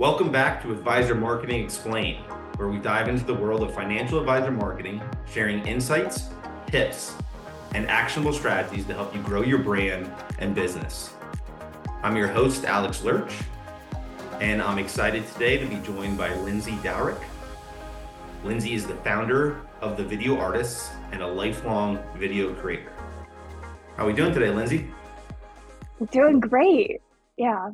Welcome back to Advisor Marketing Explained, where we dive into the world of financial advisor marketing, sharing insights, tips, and actionable strategies to help you grow your brand and business. I'm your host, Alex Lerch, and I'm excited today to be joined by Lindsay Dowrick. Lindsay is the founder of The Video Artists and a lifelong video creator. How are we doing today, Lindsay? Doing great. Yeah.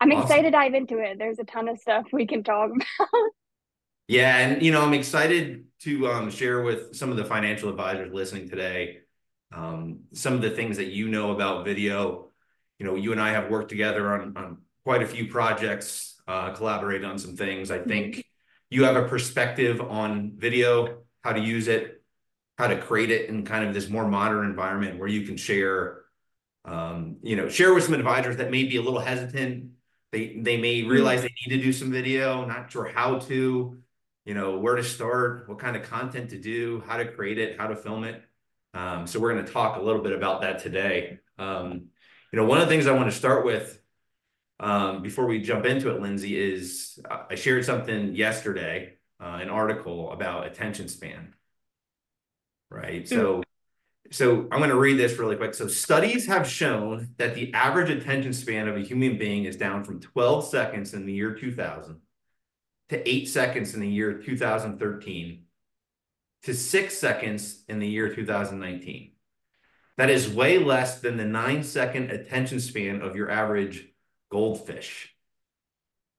I'm awesome. excited to dive into it. There's a ton of stuff we can talk about. Yeah, and you know, I'm excited to um, share with some of the financial advisors listening today um, some of the things that you know about video. You know, you and I have worked together on, on quite a few projects, uh, collaborated on some things. I think mm-hmm. you have a perspective on video, how to use it, how to create it in kind of this more modern environment where you can share, um, you know, share with some advisors that may be a little hesitant they they may hmm. realize they need to do some video, not sure how to, you know, where to start, what kind of content to do, how to create it, how to film it. Um, so we're going to talk a little bit about that today. Um, you know, one of the things I want to start with um, before we jump into it, Lindsay, is uh, I shared something yesterday, uh, an article about attention span. Right. Mm. So so I'm going to read this really quick. So studies have shown that the average attention span of a human being is down from 12 seconds in the year 2000 to 8 seconds in the year 2013 to 6 seconds in the year 2019. That is way less than the 9 second attention span of your average goldfish.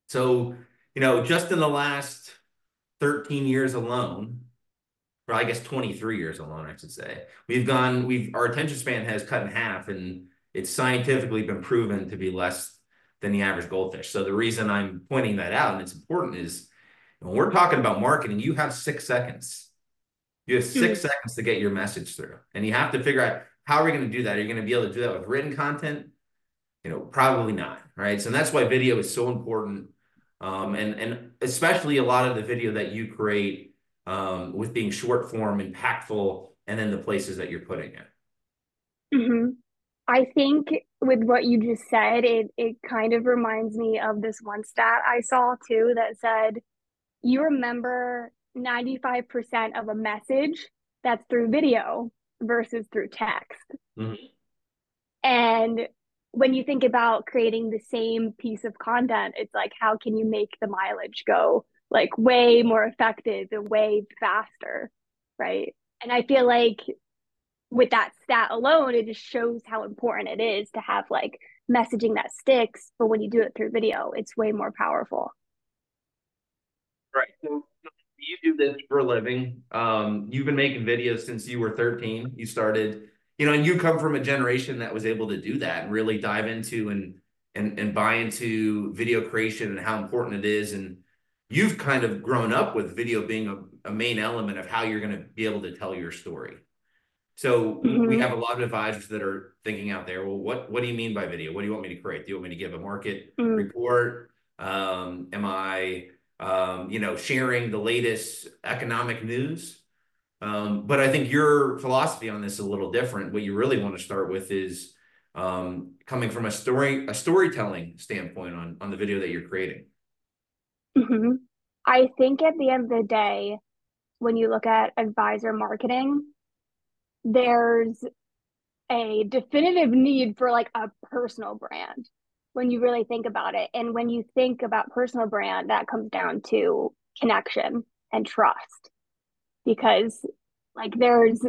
So, you know, just in the last 13 years alone, or I guess 23 years alone, I should say. We've gone, we've our attention span has cut in half, and it's scientifically been proven to be less than the average goldfish. So the reason I'm pointing that out, and it's important, is when we're talking about marketing, you have six seconds. You have 6 mm-hmm. seconds to get your message through, and you have to figure out how are we going to do that. Are you going to be able to do that with written content? You know, probably not, right? So that's why video is so important, um, and and especially a lot of the video that you create um, with being short form, impactful, and then the places that you're putting it. Mm-hmm. I think with what you just said, it it kind of reminds me of this one stat I saw too that said you remember 95% of a message that's through video versus through text. Mm-hmm. And when you think about creating the same piece of content, it's like, how can you make the mileage go like way more effective and way faster right? And i feel like with that stat alone it just shows how important it is to have like messaging that sticks but when you do it through video it's way more powerful. Right. So you do this for a living um, you've been making videos since you were 13 you started you know and you come from a generation that was able to do that and really dive into and and and buy into video creation and how important it is and you've kind of grown up with video being a, a main element of how you're going to be able to tell your story. So mm-hmm. we have a lot of advisors that are thinking out there, well, what, what do you mean by video? What do you want me to create? Do you want me to give a market mm-hmm. report? Um, am I, um, you know, sharing the latest economic news? Um, but I think your philosophy on this is a little different. What you really want to start with is um, coming from a story, a storytelling standpoint on, on the video that you're creating. Mm-hmm. I think at the end of the day, when you look at advisor marketing, there's a definitive need for like a personal brand when you really think about it. And when you think about personal brand, that comes down to connection and trust because like there's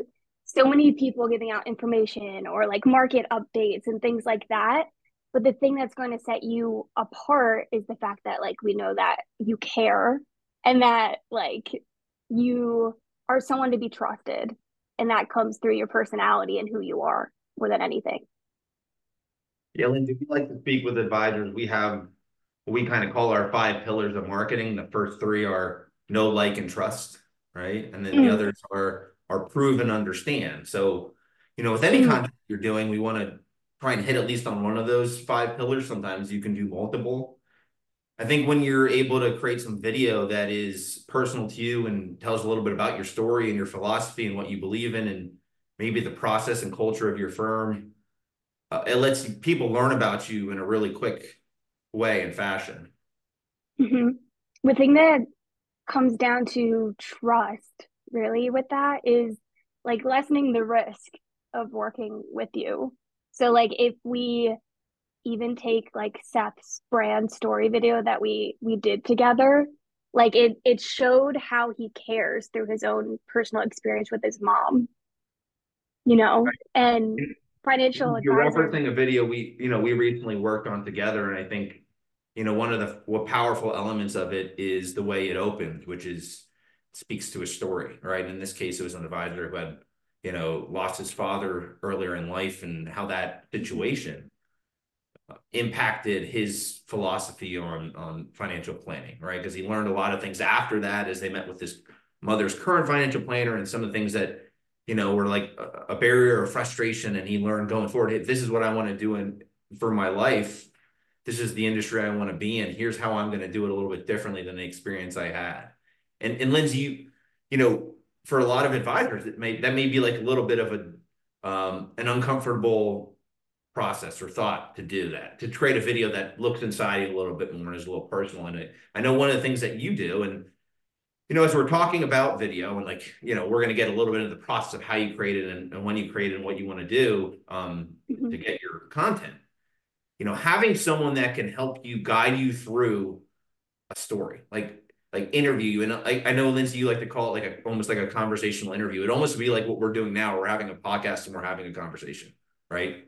so many people giving out information or like market updates and things like that but the thing that's going to set you apart is the fact that like we know that you care and that like you are someone to be trusted. And that comes through your personality and who you are more than anything. Yeah lindsay we like to speak with advisors we have what we kind of call our five pillars of marketing. The first three are know like and trust right? And then mm. the others are are prove and understand. So you know with any mm. content you're doing we want to try and hit at least on one of those five pillars. Sometimes you can do multiple. I think when you're able to create some video that is personal to you and tells a little bit about your story and your philosophy and what you believe in and maybe the process and culture of your firm, uh, it lets people learn about you in a really quick way and fashion. Mm-hmm. The thing that comes down to trust, really, with that is like lessening the risk of working with you. So, like, if we even take like Seth's brand story video that we we did together, like it it showed how he cares through his own personal experience with his mom. You know, right. and financial You're referencing a video we, you know, we recently worked on together, and I think you know, one of the what powerful elements of it is the way it opened, which is speaks to a story, right? In this case, it was an advisor who had, you know, lost his father earlier in life and how that situation impacted his philosophy on on financial planning, right? Because he learned a lot of things after that as they met with his mother's current financial planner and some of the things that you know were like a, barrier or frustration and he learned going forward hey, this is what i want to do in for my life this is the industry I want to be in. Here's how I'm going to do it a little bit differently than the experience I had. And and Lindsay, you you know, for a lot of advisors, it may that may be like a little bit of a um, an uncomfortable process or thought to do that to create a video that looks inside you a little bit more and is a little personal in it. I know one of the things that you do, and you know, as we're talking about video and like you know, we're going to get a little bit of the process of how you create it and, and when you create it and what you want to do um, mm-hmm. to get your content you know, having someone that can help you guide you through a story, like like interview you. And I, I know Lindsay, you like to call it like a almost like a conversational interview. It almost be like what we're doing now. We're having a podcast and we're having a conversation, right?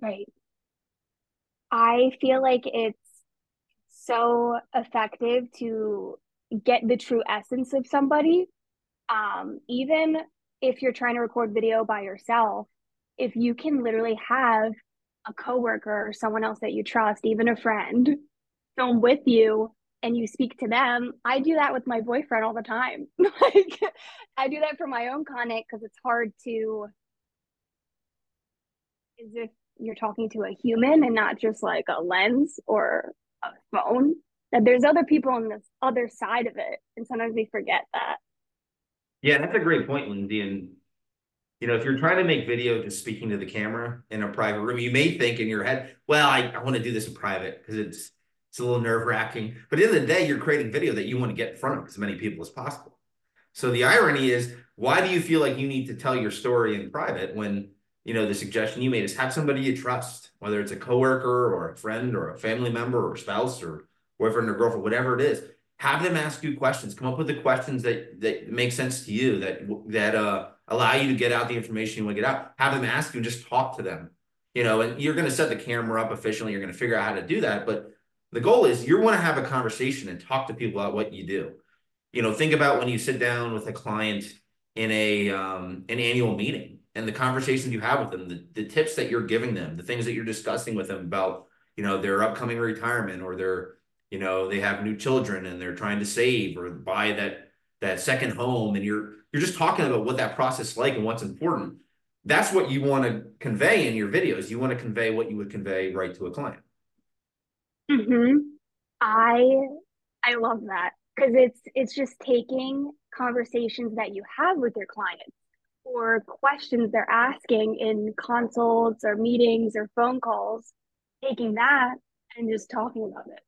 Right. I feel like it's so effective to get the true essence of somebody. Um, even if you're trying to record video by yourself, if you can literally have a coworker or someone else that you trust, even a friend, film with you and you speak to them. I do that with my boyfriend all the time. like I do that for my own content because it's hard to as if you're talking to a human and not just like a lens or a phone. That there's other people on this other side of it. And sometimes we forget that. Yeah, that's a great point, Lindsay. And you know, if you're trying to make video just speaking to the camera in a private room, you may think in your head, well, I, I want to do this in private because it's it's a little nerve wracking. But at the end of the day, you're creating video that you want to get in front of as many people as possible. So the irony is, why do you feel like you need to tell your story in private when you know the suggestion you made is have somebody you trust, whether it's a coworker or a friend or a family member or spouse or boyfriend or girlfriend, whatever it is, have them ask you questions. Come up with the questions that that make sense to you that that uh allow you to get out the information you want to get out. Have them ask you and just talk to them. You know, and you're going to set the camera up efficiently. You're going to figure out how to do that. But the goal is you want to have a conversation and talk to people about what you do. You know, think about when you sit down with a client in a um, an annual meeting and the conversations you have with them, the, the tips that you're giving them, the things that you're discussing with them about, you know, their upcoming retirement or their, you know, they have new children and they're trying to save or buy that that second home and you're you're just talking about what that process is like and what's important. That's what you want to convey in your videos. You want to convey what you would convey right to a client mm-hmm. i i love that because it's it's just taking conversations that you have with your clients or questions they're asking in consults or meetings or phone calls taking that and just talking about it.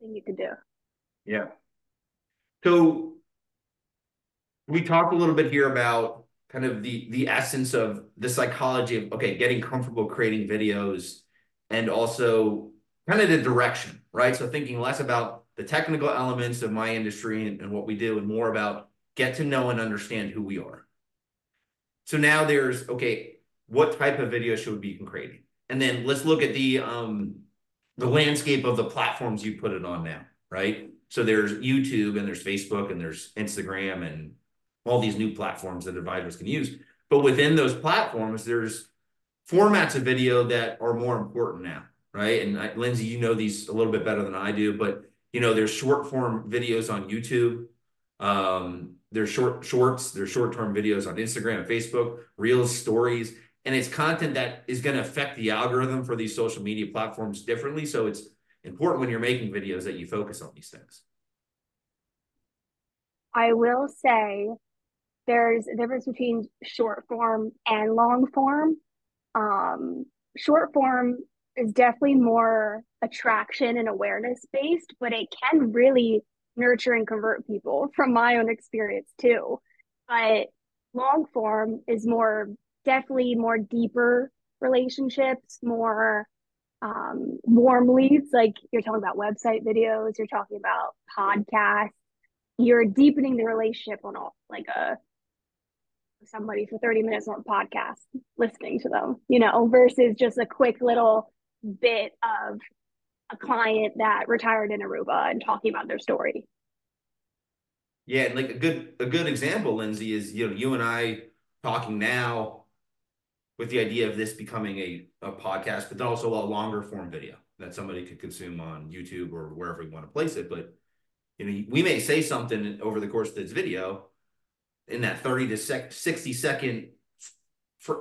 Thing you could do. Yeah. So we talked a little bit here about kind of the the essence of the psychology of okay, getting comfortable creating videos and also kind of the direction, right? So thinking less about the technical elements of my industry and, and what we do and more about get to know and understand who we are. So now there's okay, what type of video should we be creating? And then let's look at the um the landscape of the platforms you put it on now, right? So there's YouTube and there's Facebook and there's Instagram and all these new platforms that advisors can use. But within those platforms, there's formats of video that are more important now, right? And I, Lindsay, you know these a little bit better than I do, but you know there's short form videos on YouTube. Um, there's short shorts, there's short term videos on Instagram and Facebook, reels, stories, and it's content that is going to affect the algorithm for these social media platforms differently. So it's important when you're making videos that you focus on these things. I will say there's a difference between short form and long form. Um, short form is definitely more attraction and awareness based, but it can really nurture and convert people from my own experience too. But long form is more definitely more deeper relationships, more um, warm leads. Like you're talking about website videos, you're talking about podcasts. You're deepening the relationship on all like a somebody for 30 minutes on a podcast, listening to them, you know, versus just a quick little bit of a client that retired in Aruba and talking about their story. Yeah, and like a good a good example, Lindsay, is you know you and I talking now with the idea of this becoming a, a podcast, but then also a longer form video that somebody could consume on YouTube or wherever we want to place it. But you know, we may say something over the course of this video in that 30 to 60 second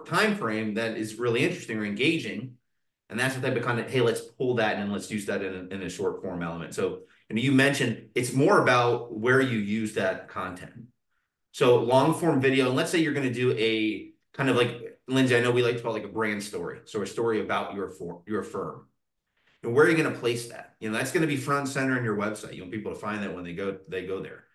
time frame that is really interesting or engaging and that's what they become. Hey, let's pull that and let's use that in a, in a short form element. So, and you mentioned it's more about where you use that content. So long form video, and let's say you're going to do a kind of like Lindsay, I know we like to call like a brand story. So a story about your for, your firm. And where are you going to place that? You know, that's going to be front center in your website. You want people to find that when they go they go there.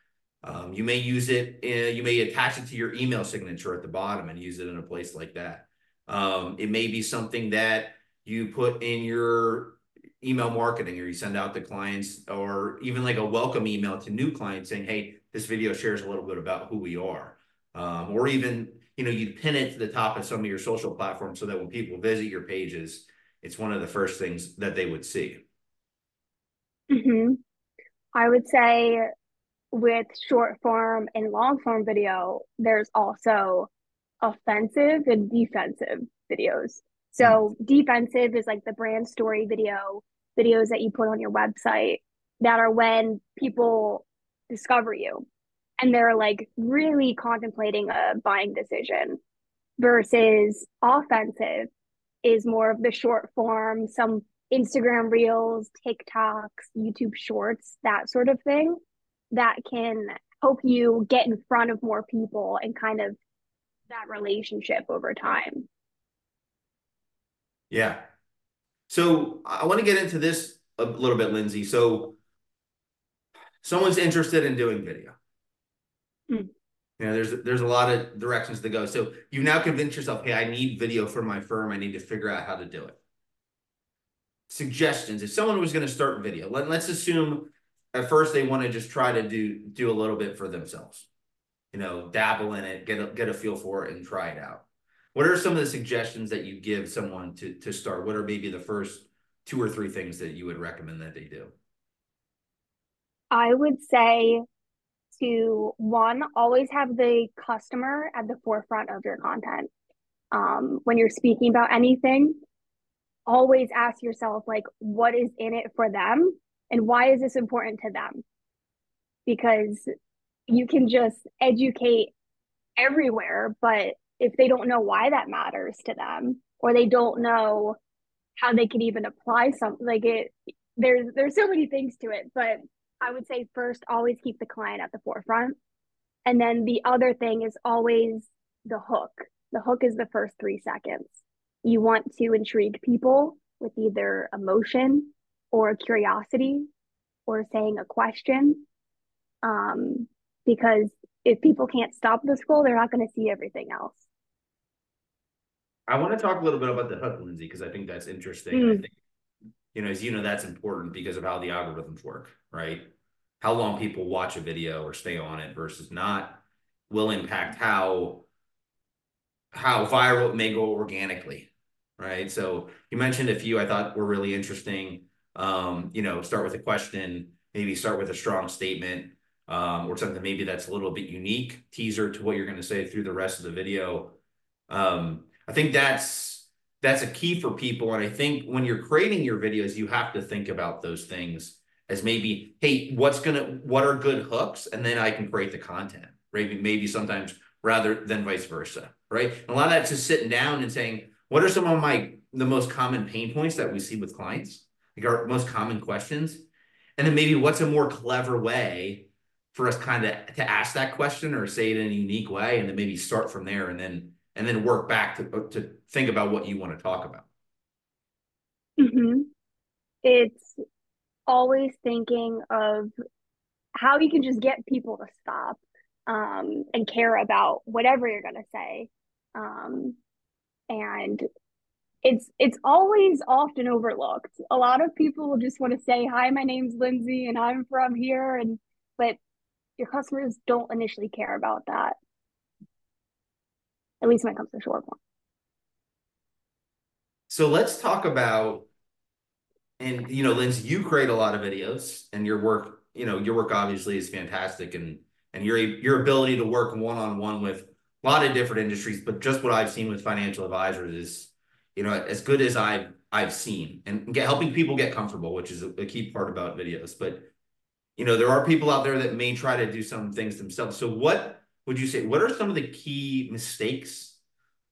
Um, you may use it. You may attach it to your email signature at the bottom and use it in a place like that. Um, it may be something that you put in your email marketing or you send out to clients or even like a welcome email to new clients saying, hey, this video shares a little bit about who we are. Um, or even, you know, you pin it to the top of some of your social platforms so that when people visit your pages, it's one of the first things that they would see. Mm-hmm. I would say with short form and long form video, there's also offensive and defensive videos. So defensive is like the brand story video, videos that you put on your website that are when people discover you and they're like really contemplating a buying decision versus offensive is more of the short form, some Instagram reels, TikToks, YouTube shorts, that sort of thing that can help you get in front of more people and kind of that relationship over time. Yeah. So I want to get into this a little bit, Lindsay. So someone's interested in doing video. Mm. You know, there's there's a lot of directions to go. So you've now convinced yourself, hey, I need video for my firm. I need to figure out how to do it. Suggestions. If someone was going to start video, let, let's assume at first they want to just try to do do a little bit for themselves. You know, dabble in it, get a, get a feel for it, and try it out. What are some of the suggestions that you give someone to to start? What are maybe the first two or three things that you would recommend that they do? I would say to one, always have the customer at the forefront of your content. Um, when you're speaking about anything, always ask yourself, like, what is in it for them? And why is this important to them? Because you can just educate everywhere, but if they don't know why that matters to them or they don't know how they can even apply something like it there's there's so many things to it but i would say first always keep the client at the forefront. And then the other thing is always the hook. The hook is the first three seconds. You want to intrigue people with either emotion or curiosity or saying a question um, because if people can't stop the scroll they're not going to see everything else I want to talk a little bit about the hook, Lindsay, because I think that's interesting. Mm. I hmm. think, you know, as you know, that's important because of how the algorithms work, right? How long people watch a video or stay on it versus not will impact how how viral it may go organically, right? So you mentioned a few I thought were really interesting. Um, you know, start with a question, maybe start with a strong statement, um, or something maybe that's a little bit unique, teaser to what you're going to say through the rest of the video. Um, I think that's that's a key for people. And I think when you're creating your videos, you have to think about those things as maybe, hey, what's gonna what are good hooks? And then I can create the content. Maybe maybe sometimes rather than vice versa. Right. And a lot of that's just sitting down and saying, what are some of my the most common pain points that we see with clients? Like our most common questions. And then maybe what's a more clever way for us kind of to ask that question or say it in a unique way and then maybe start from there and then and then work back to, to think about what you want to talk about. Mm-hmm. it's always thinking of how you can just get people to stop um, and care about whatever you're going to say. Um, and it's it's always often overlooked. A lot of people will just want to say, "Hi, my name's Lindsay, and I'm from here," and but your customers don't initially care about that. At least when it comes to short form. So let's talk about, and you know, Lindsay, you create a lot of videos, and your work, you know, your work obviously is fantastic, and and your your ability to work one on one with a lot of different industries, but just what I've seen with financial advisors is, you know, as good as I've I've seen, and get, helping people get comfortable, which is a, a key part about videos. But you know, there are people out there that may try to do some things themselves. So, what would you say? What are some of the key mistakes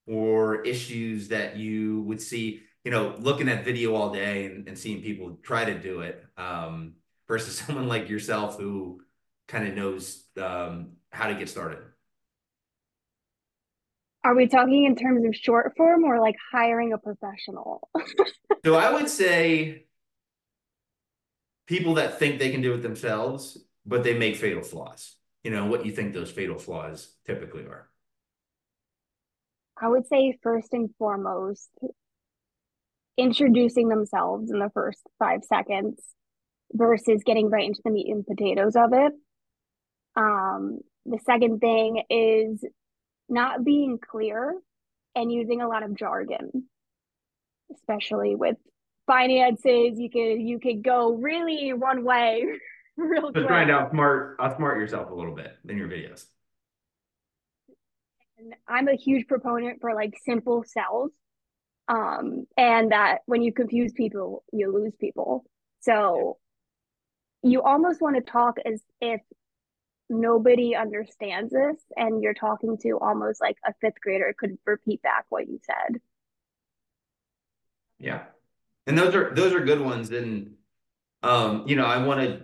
or issues that you would see? You know, looking at video all day and, and seeing people try to do it um, versus someone like yourself who kind of knows um, how to get started. Are we talking in terms of short form or like hiring a professional? so I would say people that think they can do it themselves, but they make fatal flaws. You know, what you think those fatal flaws typically are? I would say first and foremost, introducing themselves in the first five seconds versus getting right into the meat and potatoes of it. Um, the second thing is not being clear and using a lot of jargon, especially with finances. You could you could go really one way real Just trying to outsmart outsmart yourself a little bit in your videos. And I'm a huge proponent for like simple sells. Um, and that when you confuse people, you lose people. So you almost want to talk as if nobody understands this and you're talking to almost like a fifth grader could repeat back what you said yeah and those are those are good ones and um you know i want to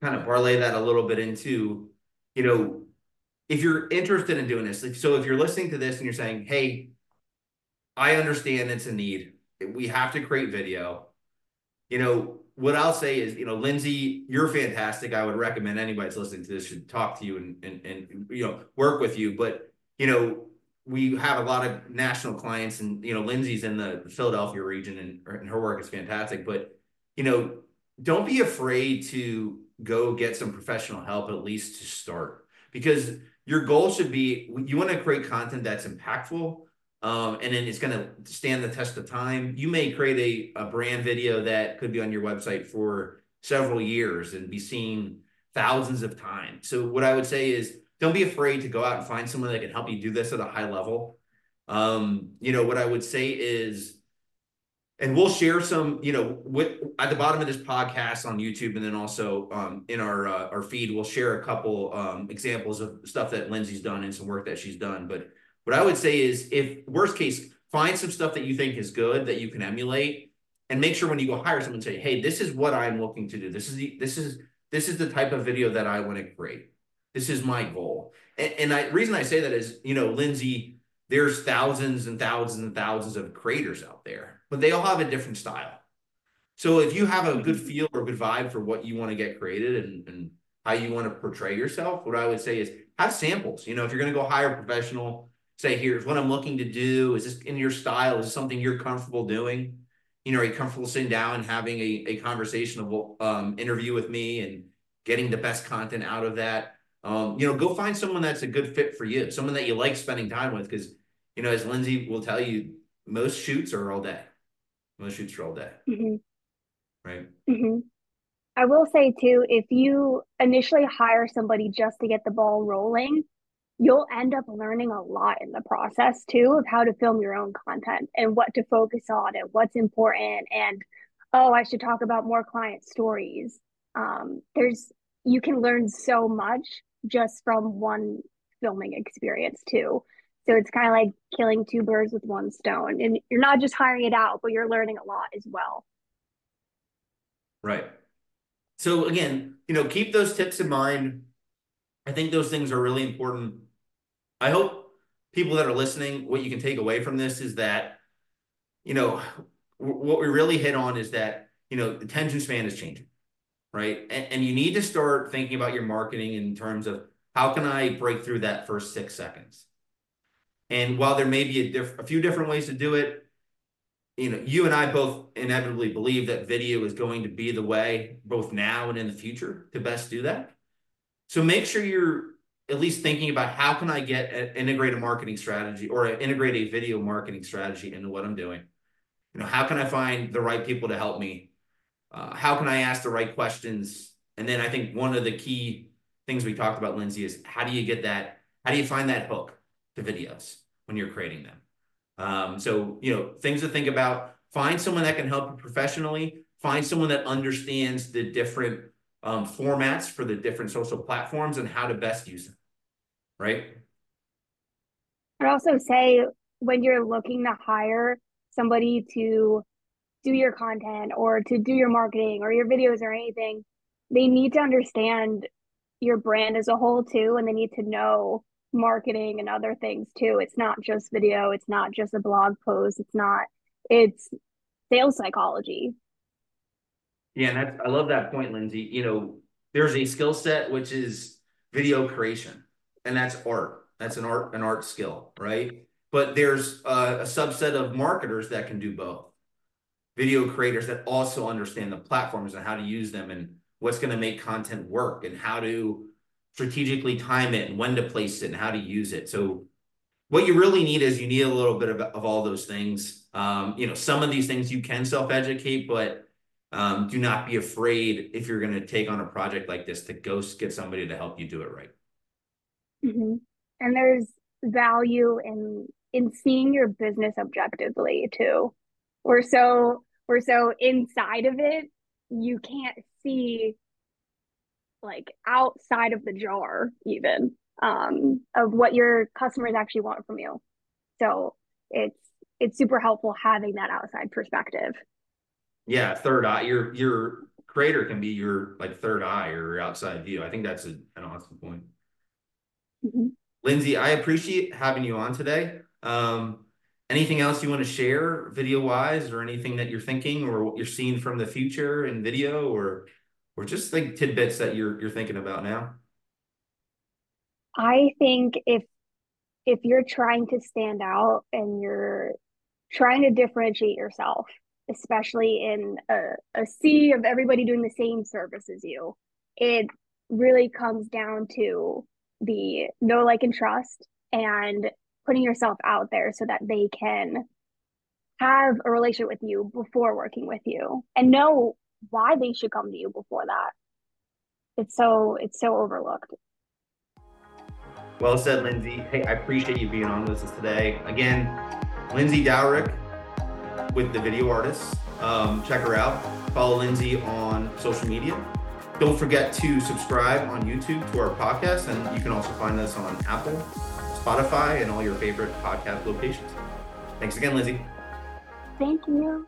kind of parlay that a little bit into you know if you're interested in doing this so if you're listening to this and you're saying hey i understand it's a need we have to create video you know what I'll say is, you know, Lindsay, you're fantastic. I would recommend anybody that's listening to this should talk to you and and and you know work with you. But you know, we have a lot of national clients, and you know, Lindsay's in the Philadelphia region, and, and her work is fantastic. But you know, don't be afraid to go get some professional help at least to start, because your goal should be you want to create content that's impactful um, and then it's going to stand the test of time. You may create a, a brand video that could be on your website for several years and be seen thousands of times. So what I would say is don't be afraid to go out and find someone that can help you do this at a high level. Um, you know, what I would say is, and we'll share some, you know, with at the bottom of this podcast on YouTube, and then also um, in our uh, our feed, we'll share a couple um, examples of stuff that Lindsay's done and some work that she's done. But what I would say is if worst case, find some stuff that you think is good that you can emulate and make sure when you go hire someone say, hey, this is what I'm looking to do. This is the this is this is the type of video that I want to create. This is my goal. And, and I reason I say that is, you know, Lindsay, there's thousands and thousands and thousands of creators out there, but they all have a different style. So if you have a good feel or good vibe for what you want to get created and, and how you want to portray yourself, what I would say is have samples. You know, if you're going to go hire a professional, say, here's what I'm looking to do. Is this in your style? Is this something you're comfortable doing? You know, are you comfortable sitting down and having a, a conversational um, interview with me and getting the best content out of that? Um, you know, go find someone that's a good fit for you, someone that you like spending time with. Because, you know, as Lindsay will tell you, most shoots are all day. Most shoots are all day. Mm-hmm. Right. Mm-hmm. I will say too, if you initially hire somebody just to get the ball rolling, you'll end up learning a lot in the process too of how to film your own content and what to focus on and what's important and oh i should talk about more client stories um, there's you can learn so much just from one filming experience too so it's kind of like killing two birds with one stone and you're not just hiring it out but you're learning a lot as well right so again you know keep those tips in mind i think those things are really important I hope people that are listening, what you can take away from this is that, you know, what we really hit on is that you know, the attention span is changing, right? And, and you need to start thinking about your marketing in terms of how can I break through that first six seconds? And while there may be a, a few different ways to do it, you know, you and I both inevitably believe that video is going to be the way, both now and in the future, to best do that. So make sure you're at least thinking about how can I get an integrated marketing strategy or integrate a video marketing strategy into what I'm doing. You know, how can I find the right people to help me? Uh, how can I ask the right questions? And then I think one of the key things we talked about, Lindsay, is how do you get that? How do you find that hook to videos when you're creating them? Um, so, you know, things to think about. Find someone that can help you professionally. Find someone that understands the different um, formats for the different social platforms and how to best use them. Right. I'd also say when you're looking to hire somebody to do your content or to do your marketing or your videos or anything, they need to understand your brand as a whole too, and they need to know marketing and other things too. It's not just video, it's not just a blog post, it's not, it's sales psychology. Yeah, and that's, I love that point, Lindsay. You know, there's a skill set which is video creation, and that's art. That's an art, an art skill, right? But there's a, a subset of marketers that can do both. Video creators that also understand the platforms and how to use them and what's going to make content work and how to strategically time it and when to place it and how to use it. So what you really need is you need a little bit of, of all those things. Um, you know, some of these things you can self-educate, but um, do not be afraid if you're going to take on a project like this to go get somebody to help you do it right. Mm-hmm. And there's value in in seeing your business objectively too. We're so we're so inside of it, you can't see like outside of the jar even um, of what your customers actually want from you. So it's it's super helpful having that outside perspective. Yeah, third eye. Your your creator can be your like third eye or outside view. I think that's a, an awesome point. Mm-hmm. Lindsay, I appreciate having you on today. Um, anything else you want to share video wise or anything that you're thinking or what you're seeing from the future in video or or just like tidbits that you're you're thinking about now? I think if if you're trying to stand out and you're trying to differentiate yourself, especially in a, a sea of everybody doing the same service as you, it really comes down to the know, like, and trust and putting yourself out there so that they can have a relationship with you before working with you and know why they should come to you before that. It's so it's so overlooked. Well said, Lindsay. Hey, I appreciate you being on with us today. Again, Lindsay Dowrick with the video artists. Um, check her out. Follow Lindsay on social media. Don't forget to subscribe on YouTube to our podcast, and you can also find us on Apple, Spotify, and all your favorite podcast locations. Thanks again, Lindsay. Thank you.